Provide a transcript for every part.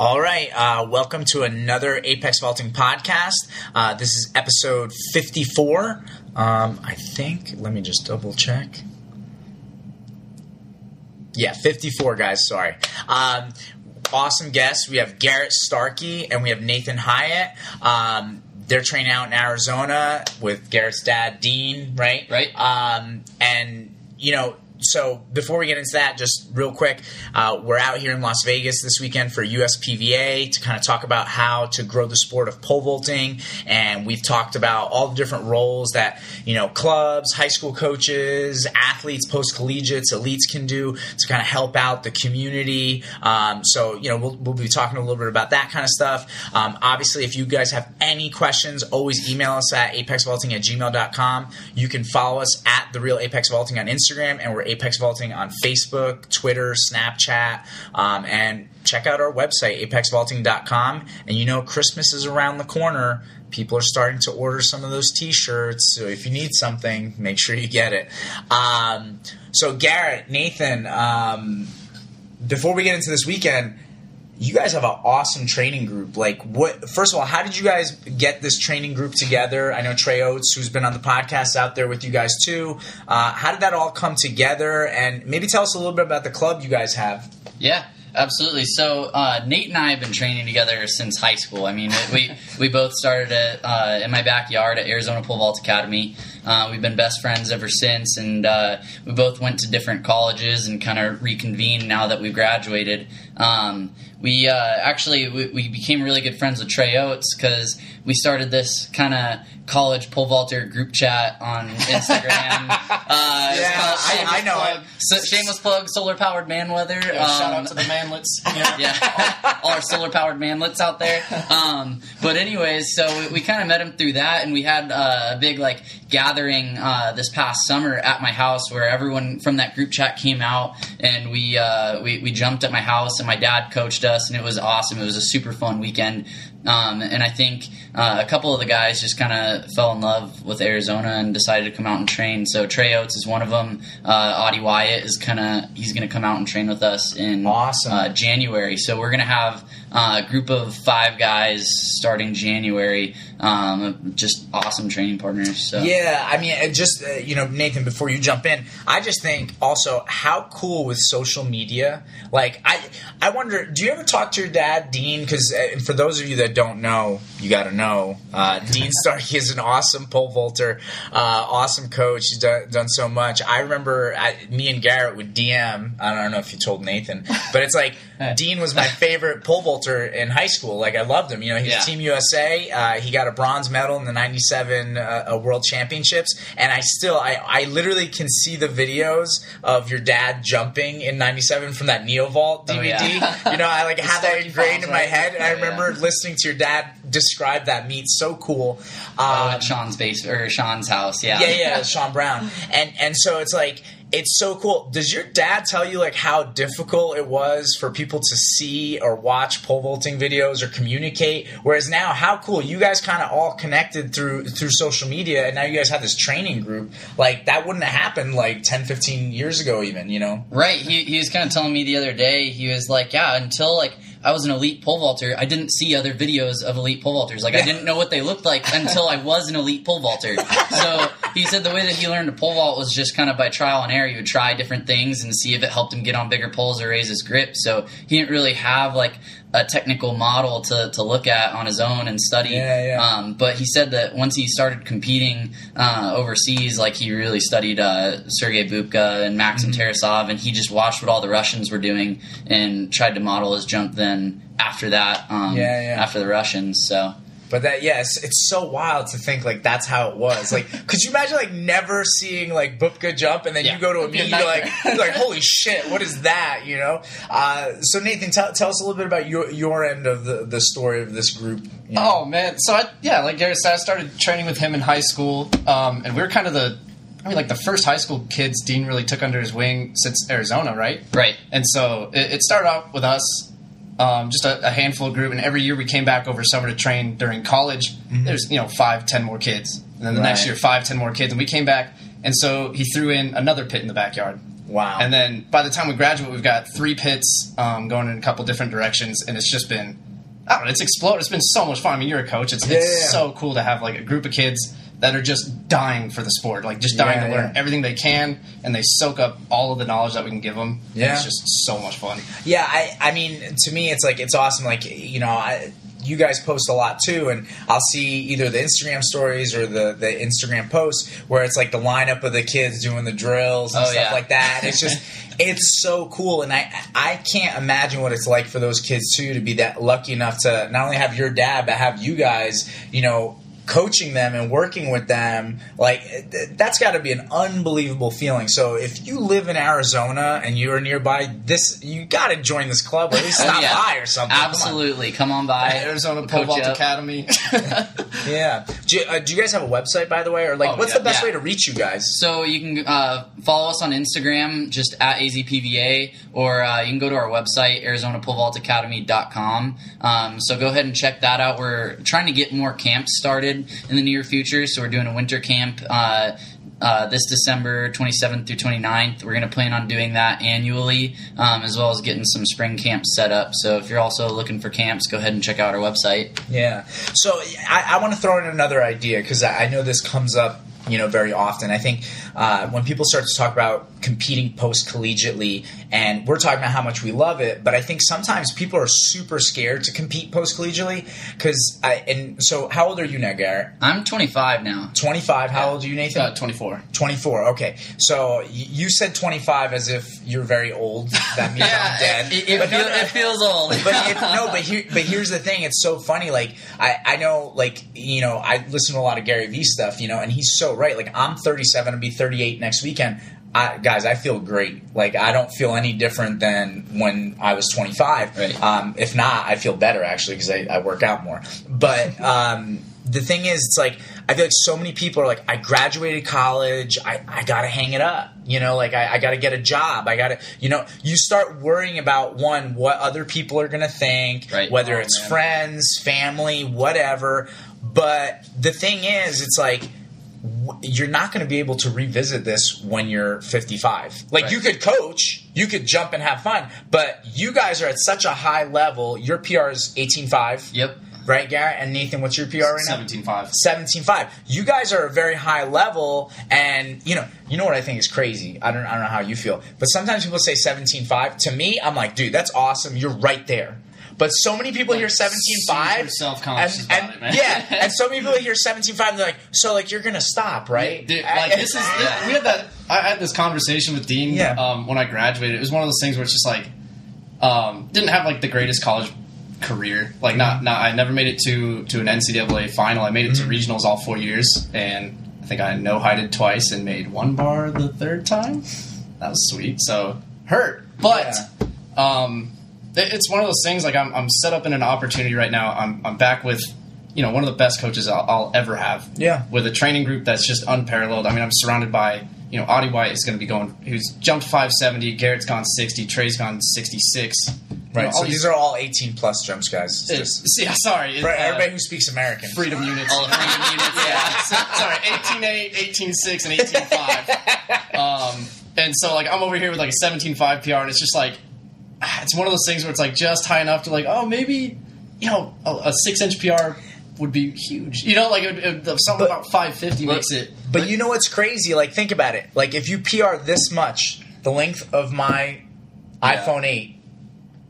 All right, uh, welcome to another Apex Vaulting podcast. Uh, this is episode 54. Um, I think, let me just double check. Yeah, 54, guys, sorry. Um, awesome guests. We have Garrett Starkey and we have Nathan Hiett. Um, they're training out in Arizona with Garrett's dad, Dean, right? Right. Um, and, you know, so before we get into that, just real quick, uh, we're out here in Las Vegas this weekend for USPVA to kind of talk about how to grow the sport of pole vaulting, and we've talked about all the different roles that you know clubs, high school coaches, athletes, post collegiates, elites can do to kind of help out the community. Um, so you know we'll, we'll be talking a little bit about that kind of stuff. Um, obviously, if you guys have any questions, always email us at apexvaulting at gmail.com. You can follow us at the real Apex Vaulting on Instagram, and we're Apex Vaulting on Facebook, Twitter, Snapchat, um, and check out our website, apexvaulting.com. And you know, Christmas is around the corner. People are starting to order some of those t shirts. So if you need something, make sure you get it. Um, so, Garrett, Nathan, um, before we get into this weekend, you guys have an awesome training group. Like, what? First of all, how did you guys get this training group together? I know Trey Oates, who's been on the podcast, out there with you guys too. Uh, how did that all come together? And maybe tell us a little bit about the club you guys have. Yeah, absolutely. So uh, Nate and I have been training together since high school. I mean, we we both started at, uh, in my backyard at Arizona Pole Vault Academy. Uh, we've been best friends ever since, and uh, we both went to different colleges and kind of reconvened now that we've graduated. Um, we uh, actually we, we, became really good friends with Trey Oates because we started this kind of college pole vaulter group chat on Instagram. uh, yeah, I, I, know plug. So, shameless plug, solar powered man weather. Yeah, um, shout out to the manlets. Yeah, yeah all, all, our solar powered manlets out there. Um, but anyways, so we, we kind of met him through that, and we had uh, a big like gathering uh, this past summer at my house where everyone from that group chat came out, and we uh, we, we jumped at my house, and my dad coached us, and it was awesome. It was a super fun weekend. Um, and I think uh, a couple of the guys just kind of fell in love with Arizona and decided to come out and train. So Trey Oates is one of them. Uh, Audie Wyatt is kind of he's going to come out and train with us in awesome. uh, January. So we're going to have uh, a group of five guys starting January. Um, just awesome training partners. So. Yeah, I mean, just uh, you know, Nathan. Before you jump in, I just think also how cool with social media. Like, I I wonder, do you ever talk to your dad, Dean? Because uh, for those of you that don't know, you got to know. Uh, Dean Starkey is an awesome pole vaulter, uh, awesome coach. He's done, done, so much. I remember I, me and Garrett would DM. I don't know if you told Nathan, but it's like Dean was my favorite pole vaulter in high school. Like I loved him. You know, he's yeah. Team USA. Uh, he got a bronze medal in the '97 uh, World Championships, and I still, I, I literally can see the videos of your dad jumping in '97 from that Neo Vault DVD. Oh, yeah. you know, I like had that ingrained in my head, and I remember listening to your dad describe that meet so cool. Um, oh, at Sean's base or Sean's house, yeah, yeah, yeah, Sean Brown, and and so it's like it's so cool. Does your dad tell you like how difficult it was for people to see or watch pole vaulting videos or communicate? Whereas now, how cool you guys kind of all connected through through social media, and now you guys have this training group. Like that wouldn't have happened like 10, 15 years ago, even. You know, right? He he was kind of telling me the other day. He was like, yeah, until like I was an elite pole vaulter, I didn't see other videos of elite pole vaulters. Like I didn't know what they looked like until I was an elite pole vaulter. So he said the way that he learned to pole vault was just kind of by trial and error. He would try different things and see if it helped him get on bigger poles or raise his grip. So he didn't really have like a technical model to, to look at on his own and study. Yeah, yeah. Um, but he said that once he started competing uh, overseas, like he really studied uh, Sergei Bubka and Maxim mm-hmm. Tarasov, and he just watched what all the Russians were doing and tried to model his jump then after that, um, yeah, yeah. after the Russians. So but that yes, it's, it's, so wild to think like that's how it was. Like, could you imagine like never seeing like Bubka jump and then yeah. you go to a meeting, you're like, you're like, holy shit, what is that? You know. Uh, so Nathan, tell, tell us a little bit about your your end of the, the story of this group. You know? Oh man, so I, yeah, like Garrett said, I started training with him in high school, um, and we are kind of the I mean, like the first high school kids Dean really took under his wing since Arizona, right? Right. And so it, it started off with us um, just a, a, handful of group, and every year we came back over summer to train during college. Mm-hmm. There's you know five, ten more kids, and then the right. next year five, ten more kids, and we came back, and so he threw in another pit in the backyard. Wow. And then by the time we graduate, we've got three pits um, going in a couple different directions, and it's just been, I don't know, it's exploded. It's been so much fun. I mean, you're a coach. It's, Yeah, it's yeah, yeah. so cool to have like a group of kids that are just dying for the sport, like just dying Yeah, to learn yeah. everything they can, and they soak up all of the knowledge that we can give them. Yeah. It's just so much fun. Yeah, I, I mean, to me, it's like it's awesome. Like you know, I, you guys post a lot too, and I'll see either the Instagram stories or the the Instagram posts where it's like the lineup of the kids doing the drills and Oh, stuff yeah. like that. It's just it's so cool, and I I can't imagine what it's like for those kids too to be that lucky enough to not only have your dad but have you guys, you know. Coaching them and working with them, like that's got to be an unbelievable feeling. So, if you live in Arizona and you're nearby, this you got to join this club or at least Oh, stop yeah. by or something. Come on. Absolutely. Come on by. Arizona We'll Pole Vault. Academy. Yeah. Do you, uh, do you guys have a website, by the way, or like, Oh, what's yeah. the best Yeah. way to reach you guys? So you can uh, follow us on Instagram, just at AZPVA, or uh, you can go to our website, ArizonaPoleVaultAcademy.com. Um, so go ahead and check that out. We're trying to get more camps started in the near future, so we're doing a winter camp. Uh, uh, this December 27th through 29th. We're going to plan on doing that annually, um, as well as getting some spring camps set up. So if you're also looking for camps, go ahead and check out our website. Yeah. So I, I want to throw in another idea because I, I know this comes up, you know, very often. I think uh, when people start to talk about competing post collegiately, and we're talking about how much we love it, but I think sometimes people are super scared to compete post collegially because. I, and so, how old are you now, Garrett? I'm 25 now. Twenty five. How old are you, Nathan? uh, 24. 24 okay so y- you said 25 as if you're very old that means i'm dead it, it, But no, feel- no, it feels old. but no but here, but here's the thing it's so funny like I, I know like you know i listen to a lot of gary vee stuff you know and he's so right like i'm 37 i'll be 38 next weekend I, guys, I feel great. Like I don't feel any different than when I was 25. Right. Um, if not, I feel better actually because I, I work out more. But um, the thing is, it's like I feel like so many people are like, I graduated college, I, I got to hang it up. You know, like I, I got to get a job. I got to, you know, you start worrying about one, what other people are going to think, Right. whether Oh, it's man. friends, family, whatever. But the thing is, it's like you're not going to be able to revisit this when you're 55. Like Right. you could coach, you could jump and have fun, but you guys are at such a high level. Your PR is 18.5. Yep. Right, Garrett? And Nathan, what's your PR right now? 17.5. 17.5. You guys are a very high level, and you know, you know what I think is crazy. I don't, I don't know how you feel, but sometimes people say 17.5. To me, I'm like, dude, that's awesome. You're right there. But so many people hear 17.5, super self-conscious about and- it, man. yeah, and so many people hear 17.5, and they're like, so like you're gonna stop, right? Dude, like this is this, we had that. I had this conversation with Dean Yeah. um, when I graduated. It was one of those things where it's just like um, didn't have like the greatest college career. Like not not I never made it to to an NCAA final. I made it to regionals all four years, and I think I no heighted twice and made one bar the third time. That was sweet. So hurt, but um, it- it's one of those things. Like I'm I'm set up in an opportunity right now. I'm I'm back with. You know, one of the best coaches I'll, I'll ever have Yeah. with a training group that's just unparalleled. I mean, I'm surrounded by you know Audie Wyatt is going to be going who's jumped 570, Garrett's gone 60, Trey's gone 66. You right. know, so all these are all 18 plus jumps, guys. It's it's, just yeah, sorry, it- for uh, everybody who speaks American. freedom units. All freedom units. yeah, sorry, 18.8, 18.6, and 18.5. um, and so like I'm over here with like a 17.5 PR, and it's just like it's one of those things where it's like just high enough to like oh maybe you know a, a six inch PR would be huge. You know, like it, it, something But- about 550 makes it. But you know what's crazy? Like, think about it. Like, if you PR this much, the length of my Yeah. iPhone 8,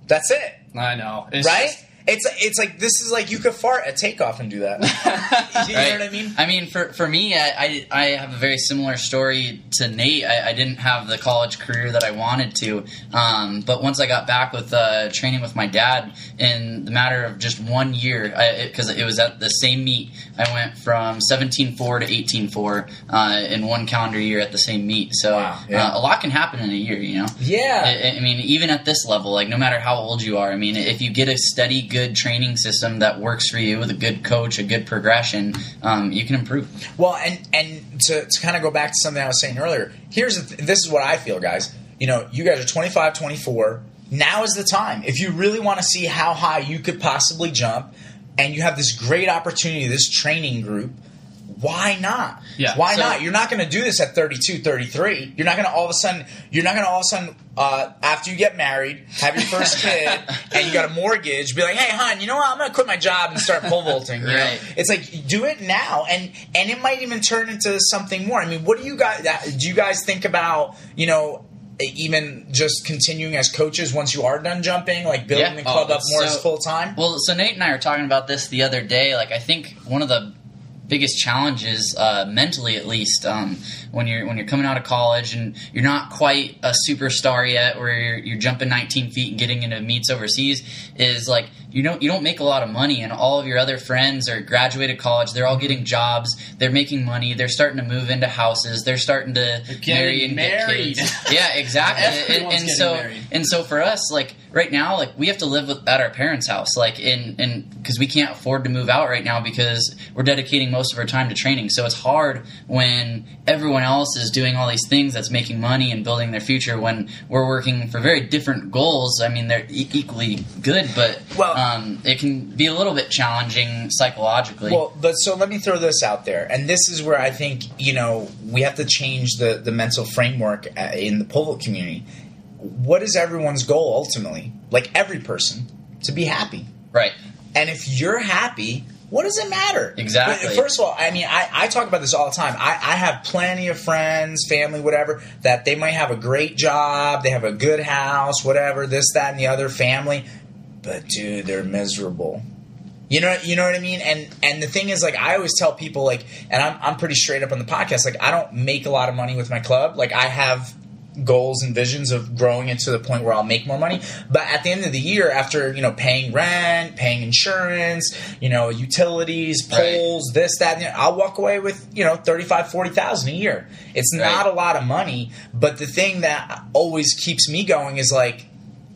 that's it, I know, it's right? just- it's it's like this is like you could fart at takeoff and do that. you know Right. what I mean? I mean, for, for me, I, I, I have a very similar story to Nate. I, I didn't have the college career that I wanted to, um, but once I got back with uh, training with my dad, in the matter of just one year, because it, was at the same meet, I went from 17.4 to 18.4 uh, in one calendar year at the same meet. So Wow, yeah. uh, a lot can happen in a year, you know? Yeah. I, I mean, even at this level, like no matter how old you are, I mean, if you get a steady, good training system that works for you with a good coach, a good progression, um, you can improve. Well, and and to, to kind of go back to something I was saying earlier, here's th- this is what I feel, guys. You know, you guys are 25, 24. Now is the time. If you really want to see how high you could possibly jump, and you have this great opportunity, this training group, why not? Yeah. Why So- not? You're not going to do this at 32, 33. You're not going to all of a sudden. You're not going to all of a sudden uh, after you get married, have your first kid, and you got a mortgage. Be like, hey, hon, you know what? I'm going to quit my job and start pole vaulting. You know? Right. It's like do it now, and and it might even turn into something more. I mean, what do you guys? Do you guys think about you know? Even just continuing as coaches once you are done jumping, like building Yeah. the club Oh, up more so- as full time. Well, so Nate and I were talking about this the other day. Like, I think one of the biggest challenges, uh, mentally at least, um, when you're when you're coming out of college and you're not quite a superstar yet, where you're, you're jumping 19 feet and getting into meets overseas, is like you don't you don't make a lot of money, and all of your other friends are graduated college. They're all getting jobs. They're making money. They're starting to move into houses. They're starting to marry and married. get kids. Yeah, exactly. and, and so married. and so for us, like right now, like we have to live with, at our parents' house, like in in because we can't afford to move out right now because we're dedicating most of our time to training. So it's hard when everyone else is doing all these things that's making money and building their future when we're working for very different goals. I mean, they're e- equally good, but Well- um, it can be a little bit challenging psychologically. Well, but so let me throw this out there, and this is where I think you know we have to change the the mental framework uh, in the vault community. What is everyone's goal ultimately? Like every person, to be happy. right. And if you're happy, what does it matter? Exactly. First of all, I mean, I, I talk about this all the time. I, I have plenty of friends, family, whatever, that they might have a great job, they have a good house, whatever, this, that, and the other family. But dude, they're miserable. You know, you know what I mean. And and the thing is, like, I always tell people, like, and I'm I'm pretty straight up on the podcast. Like, I don't make a lot of money with my club. Like, I have goals and visions of growing it to the point where I'll make more money. But at the end of the year, after you know paying rent, paying insurance, you know utilities, Right. this, that, I'll walk away with you know thirty five, forty thousand a year. It's not a lot of money, but the thing that always keeps me going is like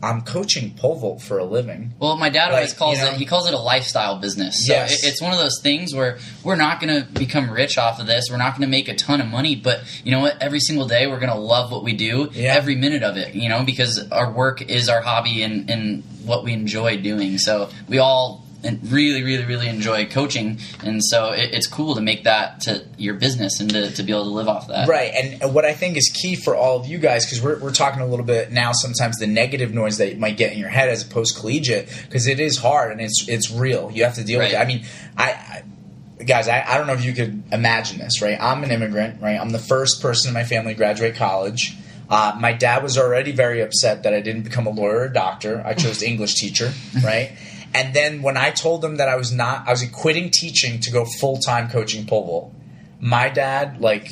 I'm coaching pole vault for a living. Well, my dad always calls you know- it. He calls it a lifestyle business. So Yes. it, it's one of those things where we're not going to become rich off of this. We're not going to make a ton of money, but you know what? Every single day, we're going to love what we do. Yeah. Every minute of it, you know, because our work is our hobby and and what we enjoy doing. So we all and really, really, really enjoy coaching, and so it, it's cool to make that to your business and to, to be able to live off that. Right, and what I think is key for all of you guys, because we're, we're talking a little bit now, sometimes the negative noise that you might get in your head as a post collegiate, because it is hard and it's it's real. You have to deal with it. I mean, I, I guys, I, I don't know if you could imagine this, right? I'm an immigrant, right? I'm the first person in my family to graduate college. Uh, my dad was already very upset that I didn't become a lawyer or a doctor. I chose English teacher, right? And then when I told them that I was not, I was quitting teaching to go full time coaching pole vault. My dad, like,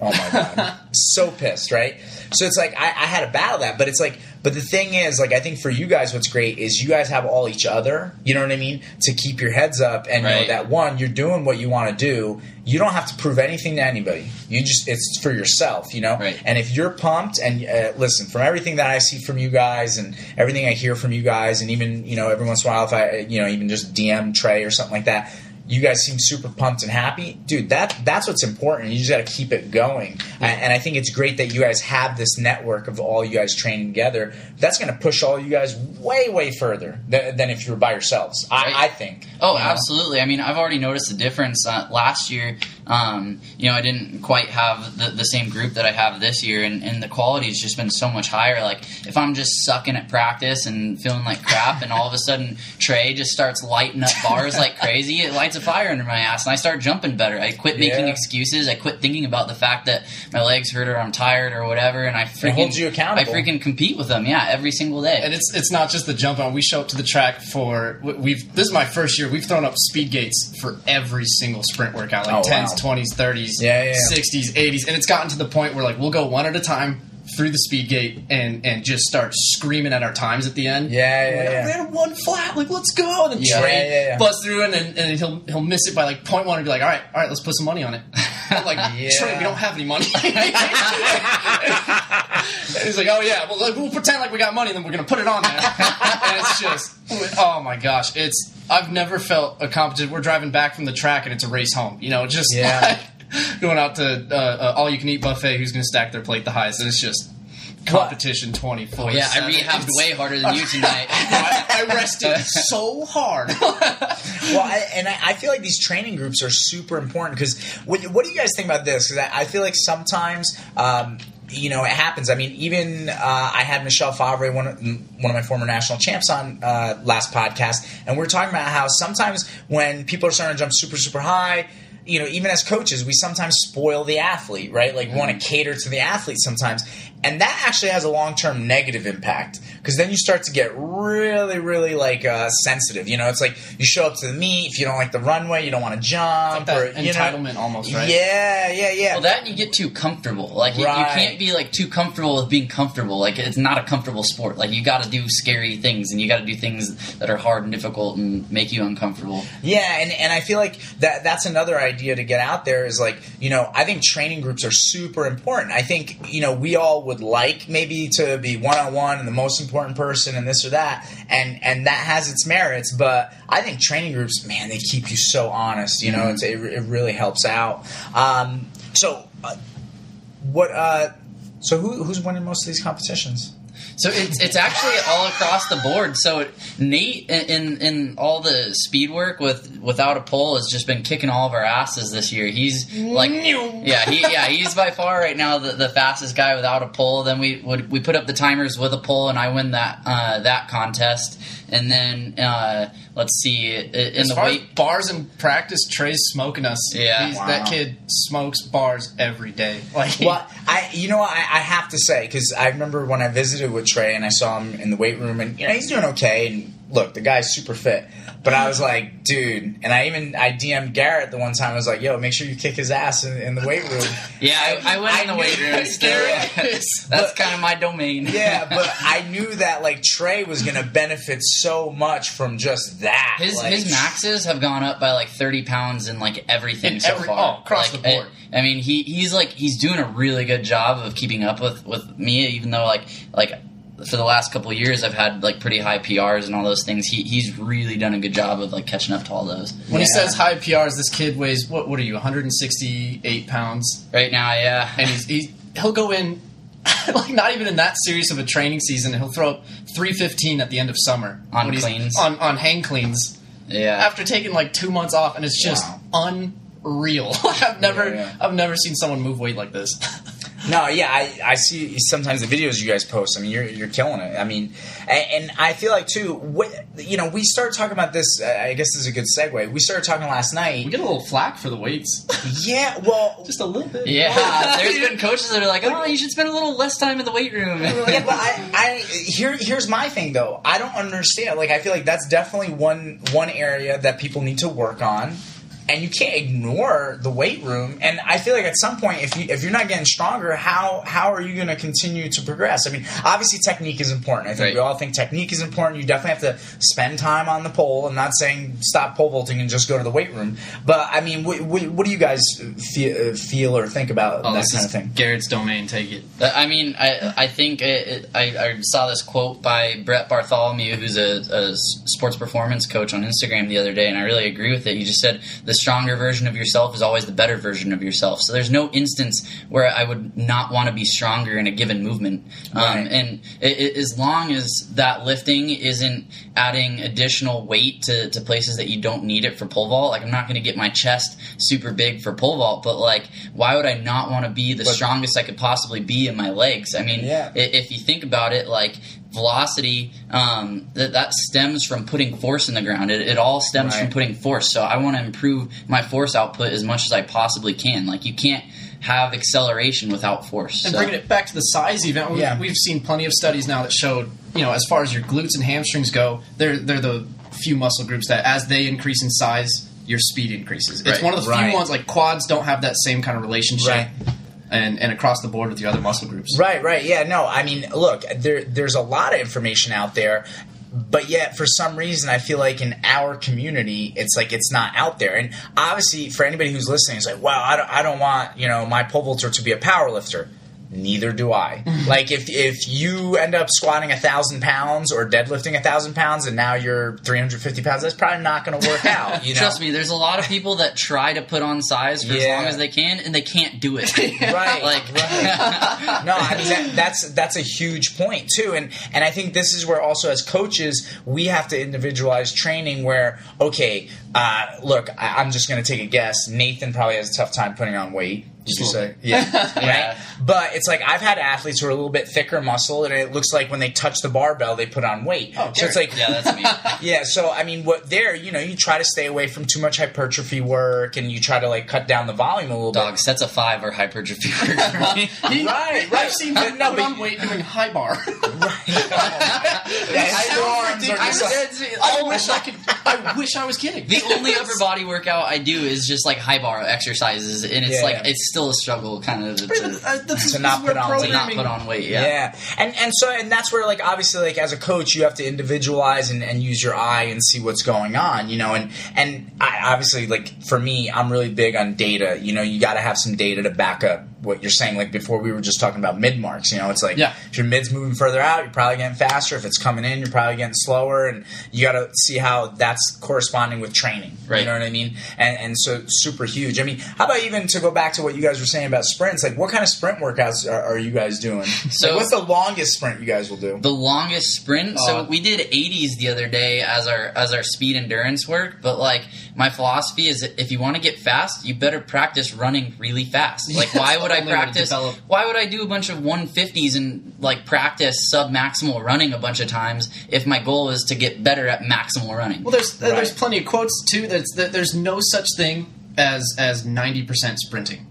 oh my god, so pissed, right? So it's like I, I had to battle that, but it's like, but the thing is, like, I think for you guys, what's great is you guys have all each other. You know what I mean? To keep your heads up and know that one, you're doing what you want to do. You don't have to prove anything to anybody. You just it's for yourself, you know. Right. And if you're pumped, and uh, listen, from everything that I see from you guys, and everything I hear from you guys, and even you know every once in a while, if I you know even just DM Trey or something like that, you guys seem super pumped and happy, dude. That that's what's important. You just got to keep it going, and, and I think it's great that you guys have this network of all you guys training together. That's going to push all you guys way way further than, than if you were by yourselves. Right. I, I think. Oh, you know? absolutely. I mean, I've already noticed the difference. Uh, last year, um, you know, I didn't quite have the, the same group that I have this year, and, and the quality has just been so much higher. Like, if I'm just sucking at practice and feeling like crap, and all of a sudden Trey just starts lighting up bars like crazy, it lights a fire under my ass, and I start jumping better. I quit making Yeah. excuses. I quit thinking about the fact that my legs hurt or I'm tired or whatever, and I freaking holds you accountable. I freaking compete with them, yeah, every single day. And it's it's not just the jump on. We show up to the track for we- we've. This is my first year. We've thrown up speed gates for every single sprint workout, like Oh, wow. Twenties, thirties, sixties, eighties, and it's gotten to the point where like we'll go one at a time through the speed gate and and just start screaming at our times at the end. Yeah, yeah, like, yeah. We had one flat. Like let's go. And then Yeah, Trey yeah, yeah, busts through and then and then he'll he'll miss it by like point one and be like, all right, all right, let's put some money on it. I'm like. Trey, we don't have any money. And he's like, "Oh yeah, well like, we'll pretend like we got money, and then we're gonna put it on there." and it's just, oh my gosh, it's I've never felt a competition. We're driving back from the track, and it's a race home. You know, just Yeah. like going out to uh, uh, all you can eat buffet. Who's gonna stack their plate the highest? And it's just, competition twenty four. Oh, yeah, I rehabbed way harder than you tonight. I, I rested so hard. well, I, and I, I feel like these training groups are super important because what, what do you guys think about this? Because I, I feel like sometimes. Um, you know, it happens. I mean, even uh, I had Michelle Favre, one of, one of my former national champs, on uh, last podcast, and we are talking about how sometimes when people are starting to jump super, super high, you know, even as coaches, we sometimes spoil the athlete, right? Like, we want to mm-hmm. cater to the athlete sometimes. And that actually has a long term negative impact because then you start to get really, really like uh, sensitive. You know, it's like you show up to the meet, if you don't like the runway, you don't want to jump. Like or, you entitlement know, almost, right? Yeah, yeah, yeah. Well, that you get too comfortable. Like you, Right. you can't be like too comfortable with being comfortable. Like it's not a comfortable sport. Like you got to do scary things and you got to do things that are hard and difficult and make you uncomfortable. Yeah, and, and I feel like that that's another idea to get out there is like, you know, I think training groups are super important. I think, you know, we all would like maybe to be one on one and the most important person and this or that, and and that has its merits, but I think training groups, man, they keep you so honest, you know, it's, it, it really helps out. Um, so uh, what uh so who, who's winning most of these competitions? So it's it's actually all across the board. So Nate in in, all the speed work with without a pole has just been kicking all of our asses this year. He's like yeah he yeah he's by far right now the, the fastest guy without a pole. Then we would we put up the timers with a pole and I win that uh, that contest. And then uh, let's see in As the far as weight bars in practice, Trey's smoking us. Yeah. Wow. that kid smokes bars every day. Like, Well, I you know what, I, I have to say because I remember when I visited with Trey and I saw him in the weight room and you know he's doing okay and look the guy's super fit, but I was like, dude, and I even I DM'd Garrett the one time I was like, yo, make sure you kick his ass in, in the weight room. yeah I, I went in the I weight room. That's But- kind of my domain. yeah, but I knew that like Trey was gonna benefit so much from just that. His like, his maxes have gone up by like thirty pounds in like everything In so every- far. oh, across Like, the board. I, I mean, he he's like he's doing a really good job of keeping up with with me, even though like like for the last couple of years I've had like pretty high PRs and all those things. He he's really done a good job of like catching up to all those. when he says high PRs, this kid weighs what? What are you? 168 pounds, Right now, yeah, and he's, he's he'll go in. like not even in that serious of a training season, and he'll throw up 315 at the end of summer On cleans? on on hang cleans yeah. after taking like two months off, and it's just unreal. I've never Yeah, yeah. I've never seen someone move weight like this. No, yeah, I, I see sometimes the videos you guys post. I mean, you're you're killing it. I mean, and, and I feel like too. What you know, we started talking about this. uh, I guess this is a good segue. We started talking last night. we get a little flack for the weights, Yeah, well, just a little bit. Yeah, there's been coaches that are like, "Oh, you should spend a little less time in the weight room." yeah, but I, I here here's my thing though. I don't understand. Like, I feel like that's definitely one one area that people need to work on. And you can't ignore the weight room. And I feel like at some point, if you if you're not getting stronger, how how are you going to continue to progress? I mean, obviously technique is important. I think Right. we all think technique is important. You definitely have to spend time on the pole. I'm not saying stop pole vaulting and just go to the weight room. But I mean, what, what, what do you guys feel, feel or think about Oh, that this kind of thing? Garrett's domain. Take it. Uh, I mean, I I think it, it, I, I saw this quote by Brett Bartholomew, who's a, a sports performance coach on Instagram the other day, and I really agree with it. He just said the stronger version of yourself is always the better version of yourself. So there's no instance where I would not want to be stronger in a given movement. Um, and it, it, as long as that lifting isn't adding additional weight to, to places that you don't need it for pole vault, like I'm not going to get my chest super big for pole vault, but like, why would I not want to be the But- strongest I could possibly be in my legs? I mean, Yeah. if you think about it, like velocity, um, that, that stems from putting force in the ground. It, it all stems Right. from putting force. So I want to improve my force output as much as I possibly can. Like you can't have acceleration without force. And So- bringing it back to the size event, we- Yeah. we've seen plenty of studies now that showed, you know, as far as your glutes and hamstrings go, they're they're the few muscle groups that as they increase in size, your speed increases. It's one of the Right. few ones like quads don't have that same kind of relationship. Right. And, and across the board with your other muscle groups. Right, right. Yeah, no, I mean, look, there there's a lot of information out there, but yet for some reason I feel like in our community it's like it's not out there. And obviously for anybody who's listening it's like, "Wow, I don't, I don't want, you know, my pole vaulter to be a power lifter." Neither do I. like if if you end up squatting a thousand pounds or deadlifting a thousand pounds and now you're 350 pounds, that's probably not going to work out. You know? Trust me, there's a lot of people that try to put on size for as long as they can, and they can't do it. right Like- right. no i mean that, that's that's a huge point too and and i think this is where also as coaches we have to individualize training where okay uh, look I, i'm just going to take a guess nathan probably has a tough time putting on weight did you Just say yeah Yeah. right but it's like i've had athletes who are a little bit thicker muscle and it looks like when they touch the barbell they put on weight Oh, so it's like yeah, that's me. yeah, so I mean, what there, you know, you try to stay away from too much hypertrophy work, and you try to like cut down the volume a little Dog sets a five or hypertrophy work for me. He- Right, right. I've seen But no, put but- on weight doing high bar. bit. Yeah, his sounds forearms are ridiculous. just like- I wish I could. I wish I was kidding. The only upper body workout I do is just like high bar exercises, and it's Yeah. like it's still a struggle, kind of to, to, Uh, To not this is where put on- to to not put on weight. Yeah. Yeah. and and so and that's where like obviously like as a coach you have to individualize and, and use your eye and see what's going on, you know, and and I obviously like for me I'm really big on data. You know, you got to have some data to back up what you're saying. Like before we were just talking about mid marks. You know, it's like Yeah. if your mid's moving further out, you're probably getting faster. If it's coming in, you're probably getting slower, and you got to see how that's corresponding with training. Right. You know what I mean? And and so super huge. I mean, how about even to go back to what you guys were saying about sprints? Like, what kind of sprint workouts are, are you guys doing? So- like, what's the longest sprint you guys will do? The longest sprint. so Uh, we did 80s the other day as our as our speed endurance work. But like my philosophy is that if you want to get fast, you better practice running really fast. Like why would I Only way to practice? Why would I do a bunch of 150s and like practice sub maximal running a bunch of times if my goal is to get better at maximal running? Well, there's Right. there's plenty of quotes too. That's that there's no such thing as as ninety percent sprinting.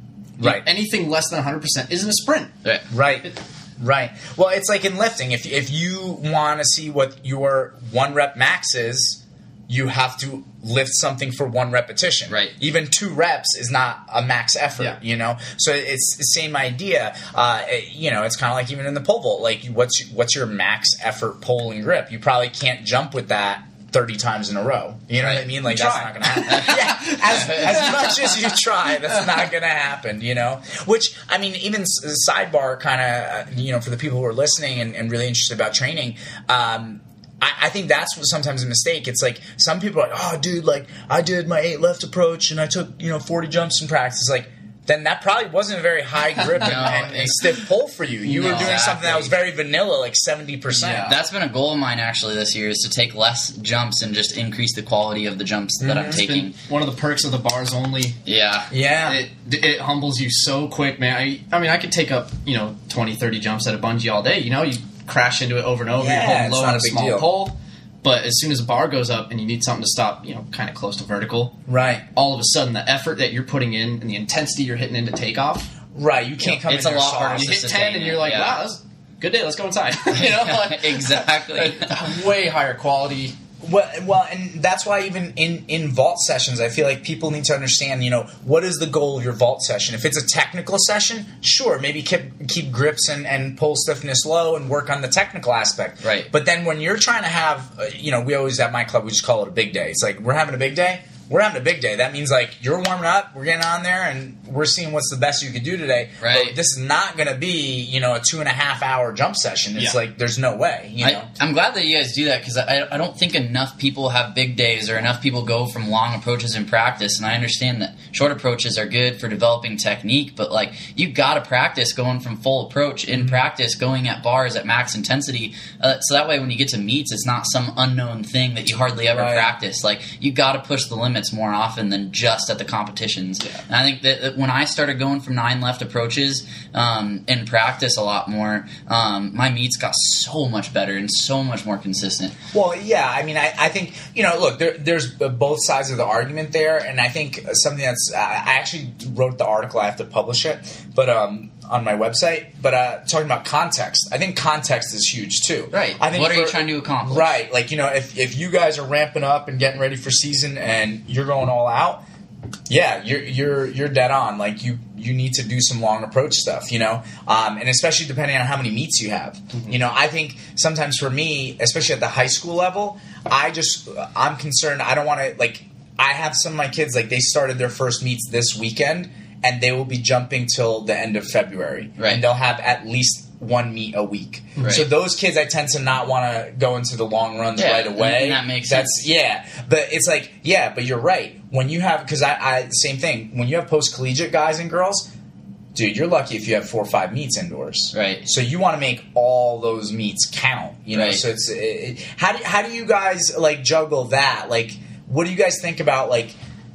Right. Anything less than hundred percent isn't a sprint. Right. Right. Right. Well, it's like in lifting. If if you want to see what your one rep max is, you have to lift something for one repetition. Right. Even two reps is not a max effort. Yeah. You know. So it's the same idea. Uh, it- you know, it's kind of like even in the pole vault. Like, what's what's your max effort pull and grip? You probably can't jump with that. 30 times in a row. You know what I mean? Like, that's not going to happen. yeah. As, as much as you try, that's not going to happen, you know? Which, I mean, even sidebar kind of, you know, for the people who are listening and, and really interested about training, um, I, I think that's what sometimes a mistake. It's like some people are like, oh, dude, like I did my eight left approach and I took, you know, 40 jumps in practice. Like, then that probably wasn't a very high grip and, No, and, and it- stiff pull for you. You were No, doing something that was very vanilla, like 70%. Yeah. That's been a goal of mine actually this year is to take less jumps and just increase the quality of the jumps that I'm mm-hmm. It's taking. been one of the perks of the bars only. Yeah. Yeah. It, it humbles you so quick, man. I, I mean, I could take up, you know, 20, 30 jumps at a bungee all day. You know, you crash into it over and over. Yeah, you're holding it's low not on a a big small deal. pole. But as soon as a bar goes up and you need something to stop, you know, kind of close to vertical, Right. all of a sudden the effort that you're putting in and the intensity you're hitting into takeoff, Right. You can't come It's in a lot harder you hit 10 and you're like, yeah. wow, that's a good day. Let's go inside. you know, like, exactly. way higher quality. Well, well, and that's why even in in vault sessions, I feel like people need to understand. You know, what is the goal of your vault session? If it's a technical session, sure, maybe keep keep grips and and pull stiffness low and work on the technical aspect. Right. But then when you're trying to have, uh, you know, we always at my club we just call it a big day. It's like we're having a big day. We're having a big day. That means like you're warming up, we're getting on there, and we're seeing what's the best you could do today. Right. But this is not going to be, you know, a two and a half hour jump session. It's Yeah. like there's no way. You know. I, I'm glad that you guys do that because I, I don't think enough people have big days or enough people go from long approaches in practice. And I understand that short approaches are good for developing technique, but like you got to practice going from full approach in practice, going at bars at max intensity. Uh, so that way, when you get to meets, it's not some unknown thing that you hardly ever Right. practice. Like you got to push the limits more often than just at the competitions. And I think that, that when I started going from nine left approaches um, in practice a lot more, um, my meets got so much better and so much more consistent. Well, yeah. I mean, I, I think you know. Look, there, there's both sides of the argument there, and I think something that's. I I actually wrote the article. I have to publish it, but um, on my website. But uh, talking about context, I think context is huge too. Right. I think What are you trying to accomplish? Right. Like you know, if if you guys are ramping up and getting ready for season, and you're going all out. Yeah, you're you're you're dead on. Like you you need to do some long approach stuff, you know, um, and especially depending on how many meets you have. You know, I think sometimes for me, especially at the high school level, I just I'm concerned. I don't want to like. I have some of my kids like they started their first meets this weekend, and they will be jumping till the end of February. Right. And they'll have at least one meet a week. Right. So those kids, I tend to not want to go into the long runs Yeah, right away. and that makes That's sense. yeah, but it's like yeah, but you're right. When you have because I, I same thing. When you have post collegiate guys and girls, dude, you're lucky if you have four or five meets indoors. Right. So you want to make all those meets count. You know. Right. So it's it, it- how do how do you guys like juggle that? Like, what do you guys think about like?